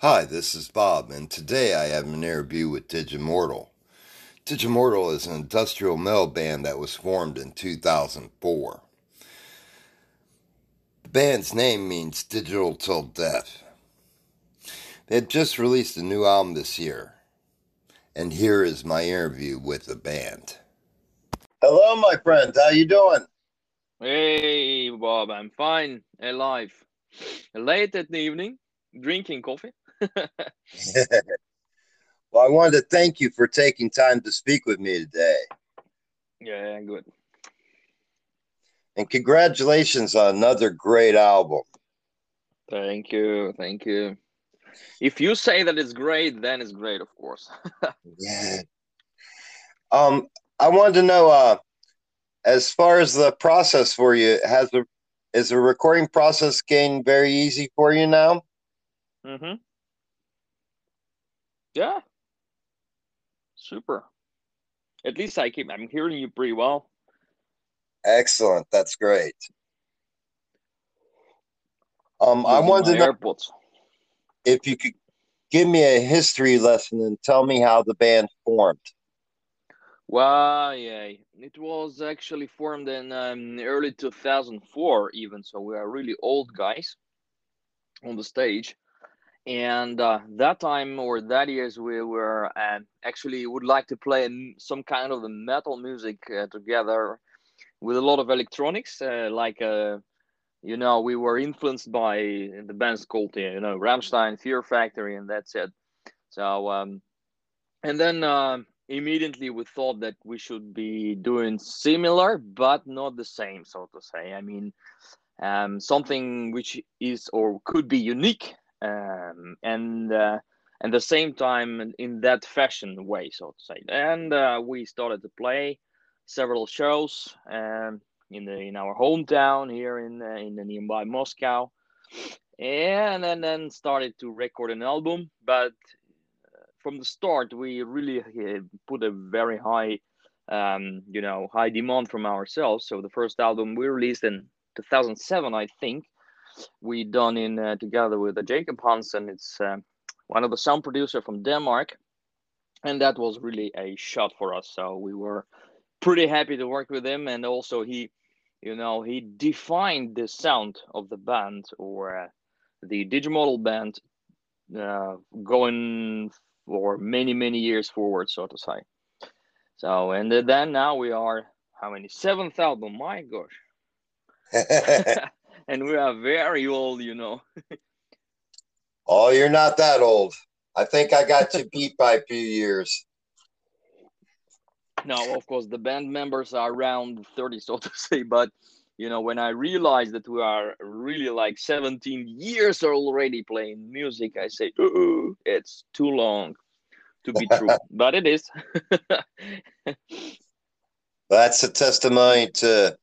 Hi, this is Bob, and today I have an interview with Digimortal. Digimortal is an industrial metal band that was formed in 2004. The band's name means digital till death. They had just released a new album this year, and here is my interview with the band. Hello, my friend. How you doing? Hey, Bob. I'm fine. Alive. Late at the evening, drinking coffee. well, I wanted to thank you for taking time to speak with me today. Yeah, good. And congratulations on another great album. Thank you. Thank you. If you say that it's great, then it's great, of course. yeah. Um, I wanted to know, uh, as far as the process for you, has the is the recording process getting very easy for you now? Mm-hmm. Yeah. Super. At least I keep I'm hearing you pretty well. Excellent. That's great. Um, I wanted to know AirPods. if you could give me a history lesson and tell me how the band formed. Well, yeah, it was actually formed in um, early 2004, even so we are really old guys on the stage and uh, that time or that years we were uh, actually would like to play some kind of the metal music uh, together with a lot of electronics uh, like uh, you know we were influenced by the bands called you know Rammstein, Fear Factory and that's it. So um, and then uh, immediately we thought that we should be doing similar but not the same so to say. I mean um, something which is or could be unique um, and uh, the same time in that fashion way, so to say. And uh, we started to play several shows um, in the in our hometown here in uh, in the nearby Moscow, and, and then started to record an album. But uh, from the start, we really uh, put a very high, um, you know, high demand from ourselves. So the first album we released in 2007, I think, we done in uh, together with uh, Jacob Hansen. It's uh, one of the sound producer from Denmark, and that was really a shot for us. So we were pretty happy to work with him, and also he, you know, he defined the sound of the band or uh, the Digimortal band uh, going for many many years forward, so to say. So and then now we are how many seventh album? My gosh. and we are very old, you know. oh, you're not that old. I think I got you beat by a few years. No, of course, the band members are around 30, so to say. But, you know, when I realized that we are really like 17 years already playing music, I say, Ooh, it's too long to be true. but it is. That's a testimony to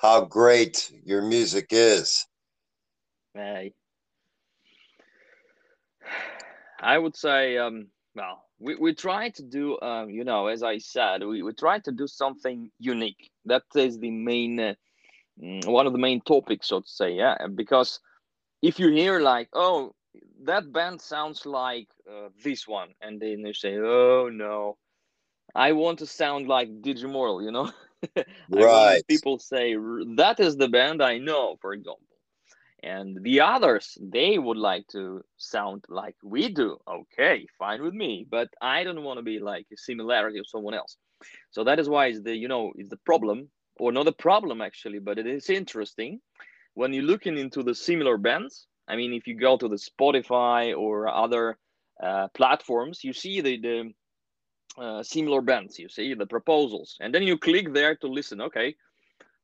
how great your music is. Hey. I would say, um, well, we, we try to do, um, you know, as I said, we, we try to do something unique. That is the main, uh, mm, one of the main topics, so to say, yeah. Because if you hear like, oh, that band sounds like uh, this one, and then you say, oh no, I want to sound like Digimortal, you know. right. people say that is the band I know, for example. And the others, they would like to sound like we do. Okay, fine with me. But I don't want to be like a similarity of someone else. So that is why is the you know is the problem, or not a problem actually, but it is interesting when you're looking into the similar bands. I mean, if you go to the Spotify or other uh, platforms, you see the the uh, similar bands you see the proposals. And then you click there to listen okay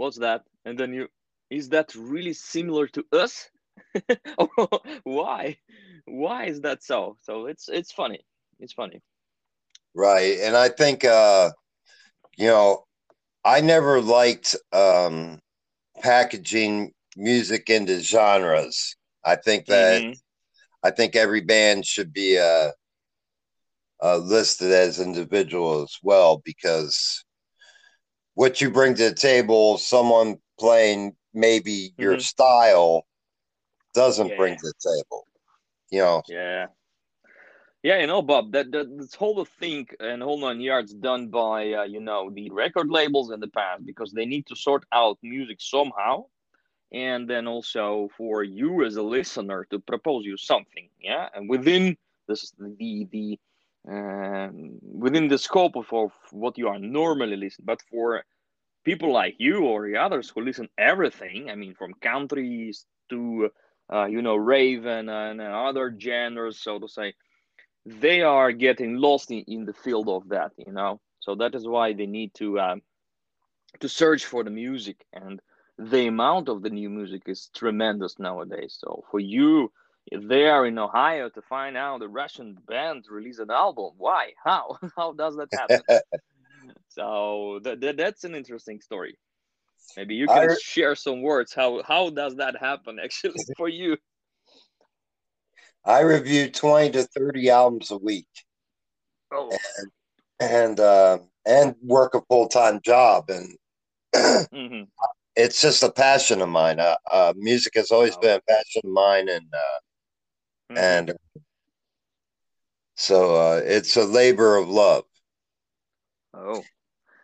what's that? And then you is that really similar to us? Why? Why is that so? So it's it's funny. It's funny. Right and i think uh you know i never liked um packaging music into genres. I think that mm-hmm. i think every band should be uh uh, listed as individual as well because what you bring to the table, someone playing maybe your mm-hmm. style doesn't yeah. bring to the table. You know. Yeah. Yeah, you know, Bob, that, that this whole thing and whole nine yards done by uh, you know the record labels in the past because they need to sort out music somehow, and then also for you as a listener to propose you something, yeah, and within this the the um, within the scope of, of what you are normally listening, but for people like you or the others who listen everything, I mean, from countries to uh, you know Raven and other genres, so to say they are getting lost in, in the field of that you know? So that is why they need to um, to search for the music. And the amount of the new music is tremendous nowadays. So for you there in ohio to find out the russian band release an album why how how does that happen so that, that, that's an interesting story maybe you can I... share some words how how does that happen actually for you I review 20 to 30 albums a week. Oh. And and, uh, and work a full time job. And mm-hmm. it's just a passion of mine. Uh, uh, music has always oh. been a passion of mine. And, uh, mm-hmm. and so uh, it's a labor of love. Oh.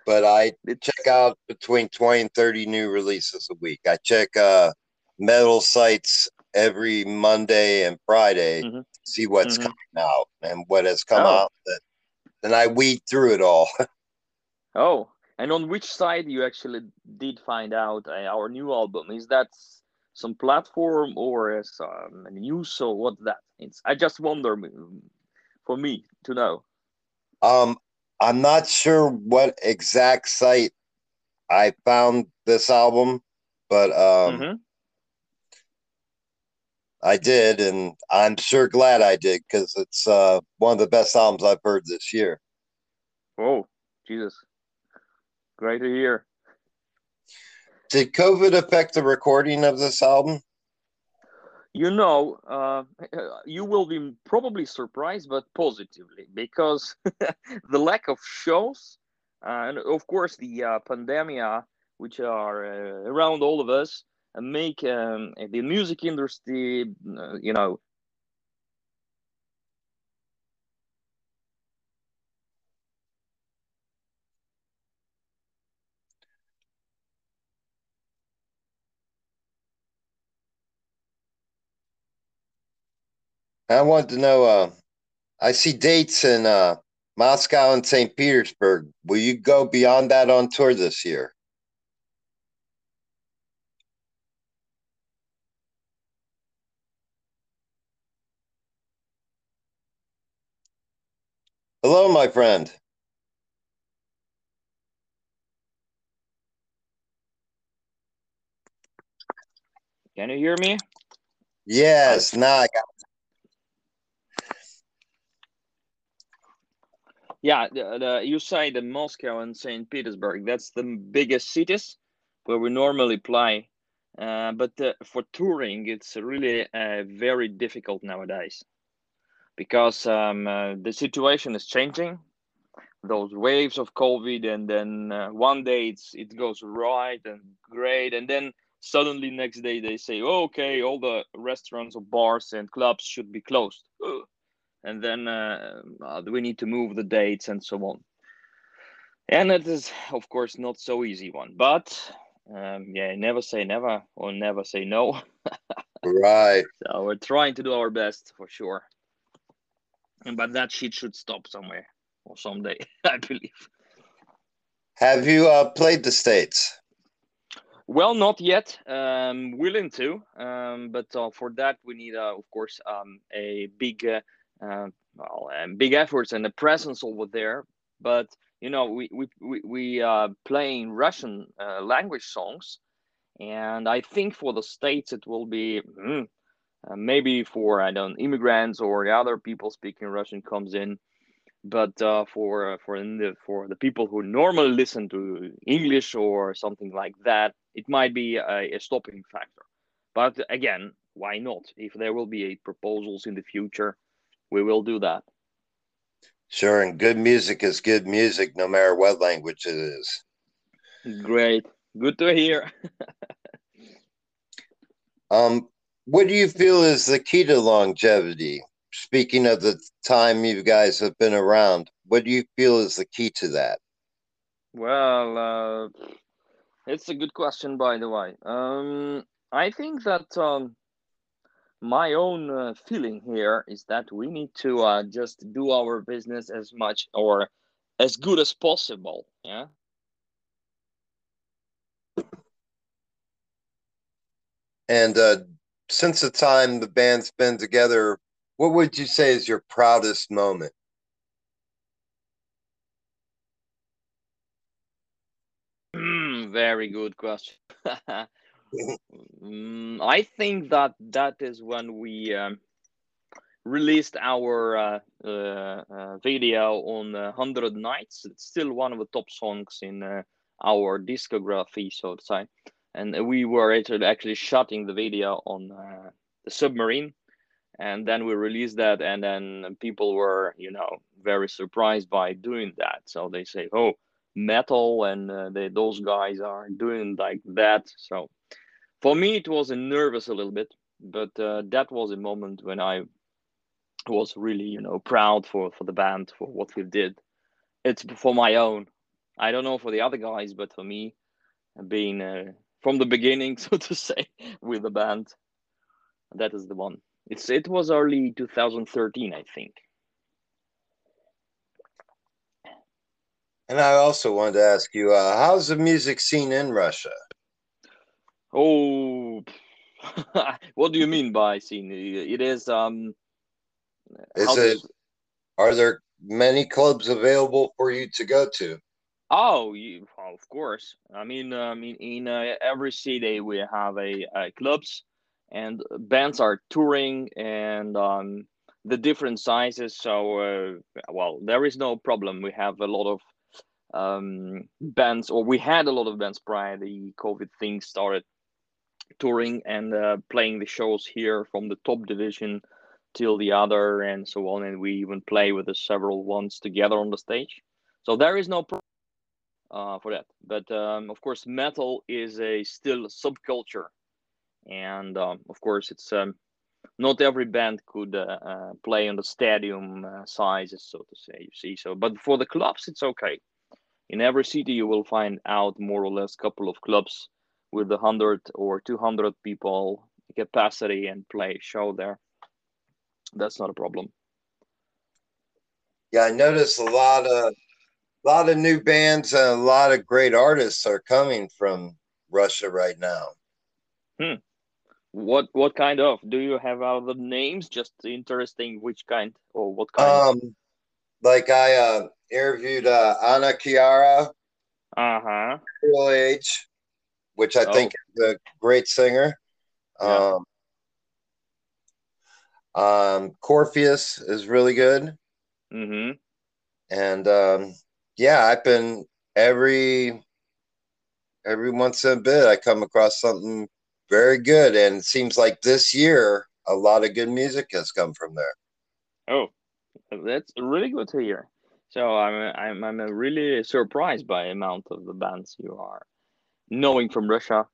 But I check out between 20 and 30 new releases a week. I check uh, metal sites every Monday and Friday, mm-hmm. see what's mm-hmm. coming out and what has come oh. out. That then I weed through it all. oh, and on which side you actually did find out uh, our new album? Is that some platform or is um, news? or what that? It's I just wonder for me to know. Um, I'm not sure what exact site I found this album, but um, mm-hmm. I did, and I'm sure glad I did because it's uh, one of the best albums I've heard this year. Oh, Jesus. Great to hear. Did COVID affect the recording of this album? You know, uh, you will be probably surprised, but positively, because the lack of shows, uh, and of course the uh, pandemia, which are uh, around all of us, make um, the music industry, uh, you know, I want to know. Uh, I see dates in uh, Moscow and St. Petersburg. Will you go beyond that on tour this year? Hello, my friend. Can you hear me? Yes, now I got. Yeah, the, the, you say the Moscow and St. Petersburg. That's the biggest cities where we normally play. Uh, but uh, for touring, it's really uh, very difficult nowadays because um, uh, the situation is changing those waves of covid and then uh, one day it's it goes right and great and then suddenly next day they say oh, okay all the restaurants or bars and clubs should be closed and then uh, uh, we need to move the dates and so on and it is of course not so easy one but um, yeah never say never or never say no right so we're trying to do our best for sure but that shit should stop somewhere or someday, I believe. Have you uh, played the states? Well, not yet. Um, willing to, um, but uh, for that we need, uh, of course, um, a big, uh, well, um, big efforts and the presence over there. But you know, we we we, we uh, playing Russian uh, language songs, and I think for the states it will be mm, uh, maybe for I don't immigrants or the other people speaking Russian comes in, but uh, for uh, for the for the people who normally listen to English or something like that, it might be a, a stopping factor. But again, why not? If there will be proposals in the future, we will do that. Sure, and good music is good music, no matter what language it is. Great, good to hear. um, what do you feel is the key to longevity? speaking of the time you guys have been around, what do you feel is the key to that? Well, uh, it's a good question, by the way. Um, I think that um, my own uh, feeling here is that we need to uh, just do our business as much or as good as possible. Yeah. And uh, since the time the band's been together, what would you say is your proudest moment? Hmm, very good question. mm, I think that that is when we um, released our uh, uh, uh, video on 100 Nights. It's still one of the top songs in uh, our discography, so to say. And we were actually shooting the video on uh, the submarine and then we released that and then people were you know very surprised by doing that so they say oh metal and uh, they, those guys are doing like that. So for me it was a nervous a little bit but uh, that was a moment when i was really you know proud for for the band for what we did. It's for my own. I don't know for the other guys but for me being uh, from the beginning so to say with the band that is the one. It's it was early 2013, I think. And I also wanted to ask you, uh, how's the music scene in Russia? Oh, what do you mean by scene? It is um. Is it? Does... Are there many clubs available for you to go to? Oh, you, well, of course. I mean, I mean, in uh, every city we have a, a clubs and bands are touring and um, the different sizes. So, uh, well, there is no problem. We have a lot of um, bands, or we had a lot of bands prior the COVID thing started touring and uh, playing the shows here from the top division till the other and so on. And we even play with the several ones together on the stage. So there is no problem uh, for that. But um, of course, metal is a still subculture and um, of course it's um, not every band could uh, uh, play on the stadium uh, sizes so to say you see so but for the clubs it's okay in every city you will find out more or less couple of clubs with 100 or 200 people capacity and play show there that's not a problem yeah i noticed a lot of a lot of new bands and a lot of great artists are coming from russia right now hmm. What what kind of? Do you have other names? Just interesting. Which kind or what kind? Um, like I uh, interviewed uh, Ana Kiara. Uh huh. Age, which I oh. think is a great singer. Yeah. Um, um, Corpheus is really good. Mm-hmm. And um, yeah, I've been every every once in a bit I come across something very good. And it seems like this year, a lot of good music has come from there. Oh, that's really good to hear. So I'm I'm I'm really surprised by amount of the bands you are knowing from Russia.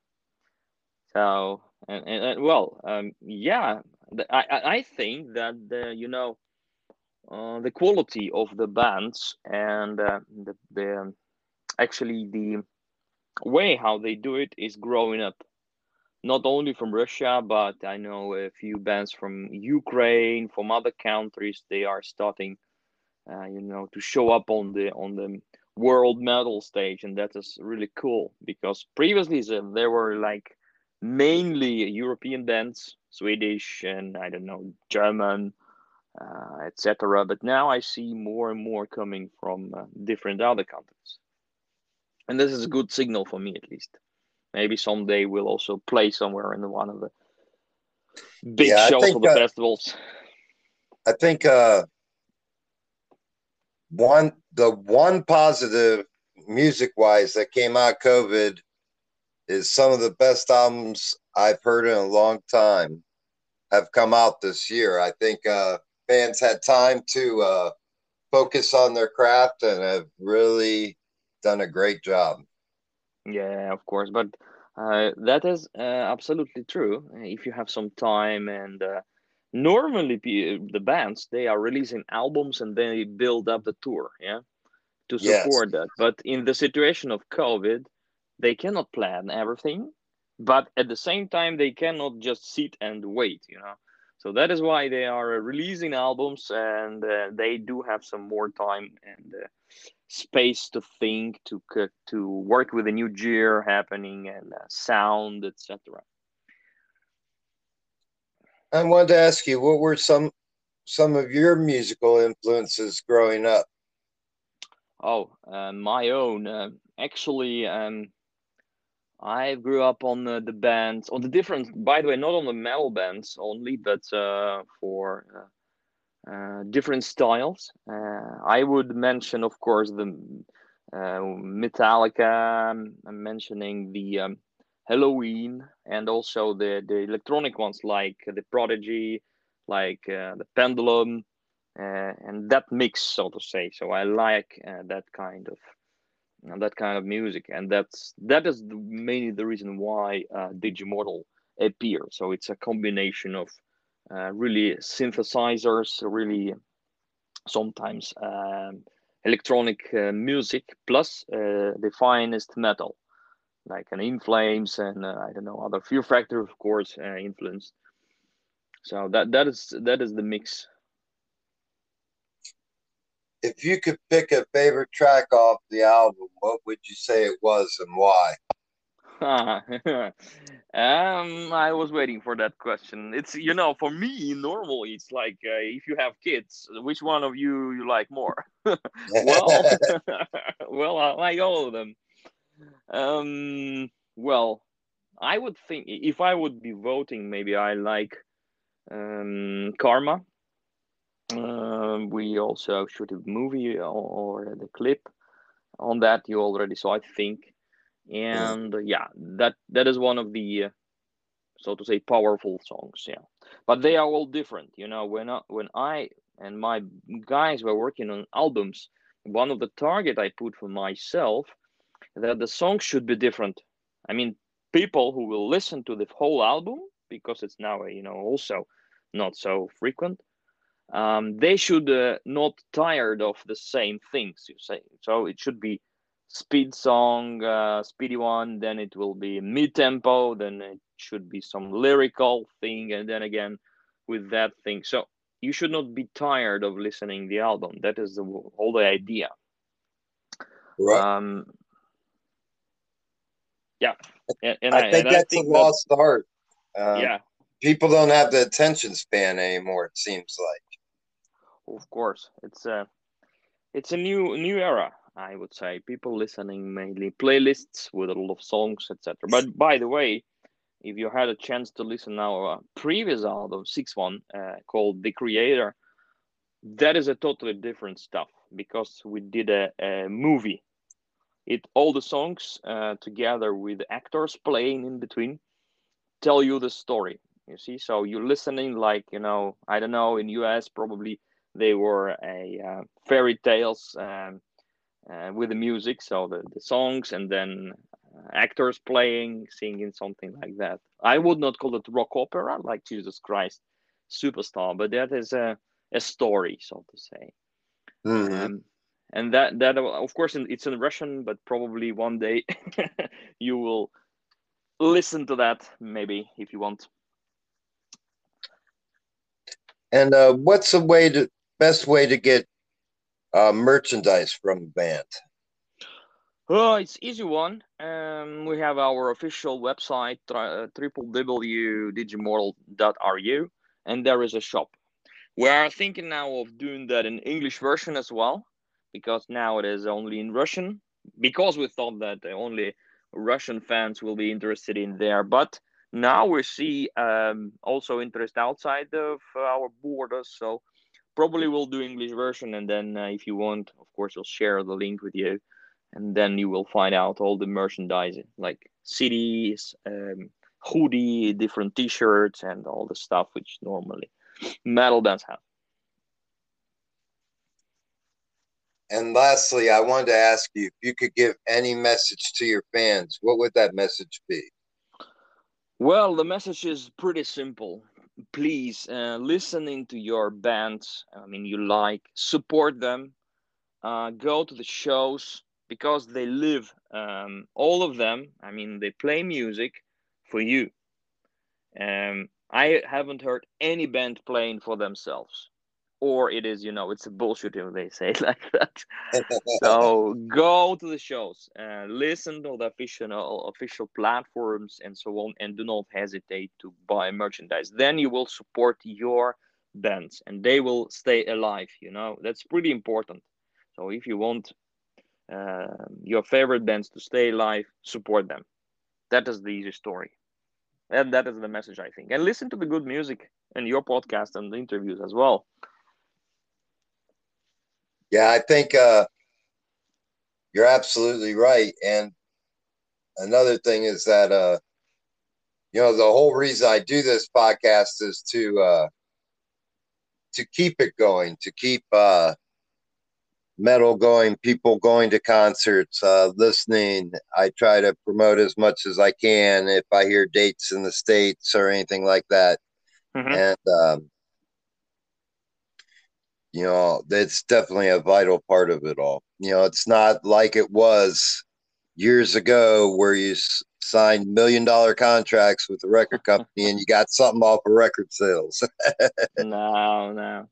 So and, and, and well, um, yeah, I I think that the you know uh, the quality of the bands and uh, the the actually the way how they do it is growing up not only from Russia, but I know a few bands from Ukraine, from other countries. They are starting, uh, you know, to show up on the on the world metal stage, and that is really cool because previously there were like mainly European bands, Swedish and I don't know German, uh, etc. But now I see more and more coming from uh, different other countries, and this is a good signal for me at least maybe someday we'll also play somewhere in one of the big yeah, shows think, of the uh, festivals. I think uh, one the one positive music wise that came out of COVID is some of the best albums I've heard in a long time have come out this year. I think uh, fans had time to uh, focus on their craft and have really done a great job. Yeah, of course, but uh, that is uh, absolutely true. If you have some time and uh, normally the bands they are releasing albums and they build up the tour yeah to support yes. that but in the situation of covid they cannot plan everything but at the same time they cannot just sit and wait you know so that is why they are releasing albums and uh, they do have some more time and uh, space to think to to work with a new gear happening and uh, sound etc I wanted to ask you, what were some some of your musical influences growing up? Oh, uh, my own. Uh, actually, um, I grew up on the, the bands, on the different. By the way, not on the metal bands only, but uh, for uh, uh, different styles. Uh, I would mention, of course, the Metallica. I'm mentioning the um, Helloween, and also the the electronic ones like the Prodigy, like uh, the Pendulum, uh, and that mix, so to say. So I like uh, that kind of uh, that kind of music, and that's that is the, mainly the reason why uh, appeared. So it's a combination of uh, really synthesizers, really sometimes um, electronic music plus the finest metal like an In Flames and uh, I don't know other Fear Factor, of course, uh, influenced. So that that is that is the mix. If you could pick a favorite track off the album, what would you say it was and why? um, I was waiting for that question. It's you know, for me, normally it's like uh, if you have kids, which one of you you like more? well, well, I like all of them. Um, well, I would think if I would be voting, maybe I like um, Karma. Uh, we also shoot a movie or, or, the clip on that you already saw, I think. And uh, yeah, that that is one of the uh, so to say powerful songs. Yeah, but they are all different. You know, when I, when I and my guys were working on albums, one of the target I put for myself that the song should be different. I mean, people who will listen to the whole album because it's now you know also not so frequent. Um, they should uh, not tired of the same things you say. So it should be speed song, uh, speedy one. Then it will be mid tempo. Then it should be some lyrical thing, and then again with that thing. So you should not be tired of listening the album. That is the whole idea. Right. Um, yeah, and, and I, I, think that's I think a lost art. Um, yeah, people don't have the attention span anymore. It seems like. Of course, it's a it's a new new era. I would say people listening mainly playlists with a lot of songs, etc. But by the way, if you had a chance to listen our previous album, six one, uh, called "The Creator," that is a totally different stuff because we did a, a movie it all the songs uh, together with actors playing in between tell you the story you see so you're listening like you know i don't know in us probably they were a uh, fairy tales um, uh, with the music so the, the songs and then uh, actors playing singing something like that. I would not call it rock opera like jesus christ superstar but that is a, a story so to say. Mm-hmm. um, and that that of course it's in russian but probably one day you will listen to that maybe if you want. And uh, what's the way to best way to get uh, merchandise from band Oh, it's easy one. Um, we have our official website, uh, www.digimortal.ru, and there is a shop. We are thinking now of doing that in English version as well because now it is only in Russian because we thought that only Russian fans will be interested in there. But now we see um, also interest outside of our borders. So probably we'll do English version, and then uh, if you want, of course, we'll share the link with you, and then you will find out all the merchandise like CDs, um, hoodie, different T-shirts, and all the stuff which normally metal bands have. And lastly, I wanted to ask you if you could give any message to your fans, what would that message be? Well, the message is pretty simple. Please uh, listen into your bands. I mean, you like support them. Uh, go to the shows because they live. Um, all of them. I mean, they play music for you. Um, I haven't heard any band playing for themselves or it is you know it's a bullshit if they say like that. So go to the shows uh, listen to the official official platforms and so on and do not hesitate to buy merchandise. Then you will support your bands and they will stay alive you know? That's pretty important. So if you want uh, your favorite bands to stay alive support them. That is the easy story. And that is the message i think. And listen to the good music and your podcast and the interviews as well yeah, I think uh, you're absolutely right. And another thing is that, uh, you know, the whole reason I do this podcast is to uh, to keep it going, to keep uh, metal going, people going to concerts, uh, listening. I try to promote as much as I can if I hear dates in the states or anything like that. Mm-hmm. And um, you know that's definitely a vital part of it all. You know it's not like it was years ago where you signed million dollar contracts with the record company and you got something off of record sales. No no.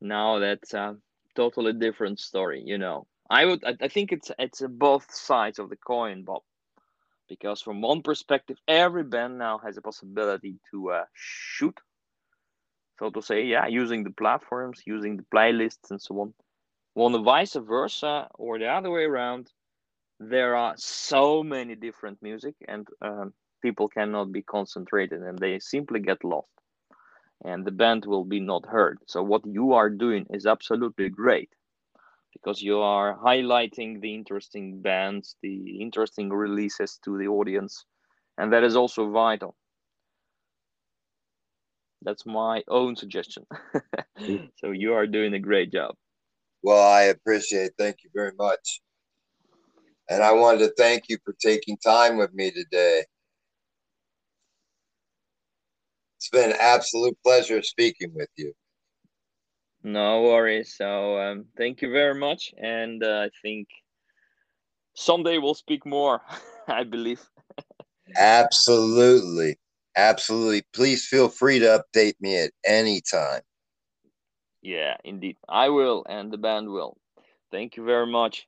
No that's a totally different story you know. I would i, think it's it's both sides of the coin bob because from one perspective every band now has a possibility to uh, shoot so to say, yeah, using the platforms, using the playlists and so on. Well, the vice versa or the other way around, there are so many different music and um, people cannot be concentrated and they simply get lost and the band will be not heard. So what you are doing is absolutely great because you are highlighting the interesting bands, the interesting releases to the audience, and that is also vital. That's my own suggestion. So you are doing a great job. Well, I appreciate it. Thank you very much. And I wanted to thank you for taking time with me today. It's been an absolute pleasure speaking with you. No worries. So um, thank you very much. And uh, I think someday we'll speak more, I believe. Absolutely. Absolutely. Please feel free to update me at any time. Yeah, indeed. I will, and the band will. Thank you very much.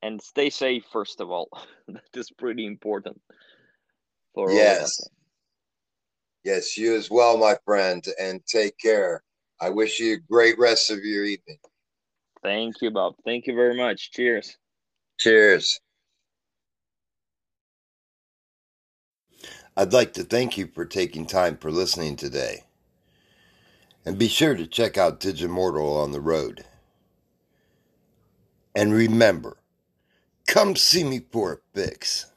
And stay safe, first of all. that is pretty important for yes. Yes, you as well, my friend, and take care. I wish you a great rest of your evening. Thank you, Bob. Thank you very much. Cheers. Cheers. I'd like to thank you for taking time for listening today. And be sure to check out Digimortal on the road. And remember, come see me for a fix.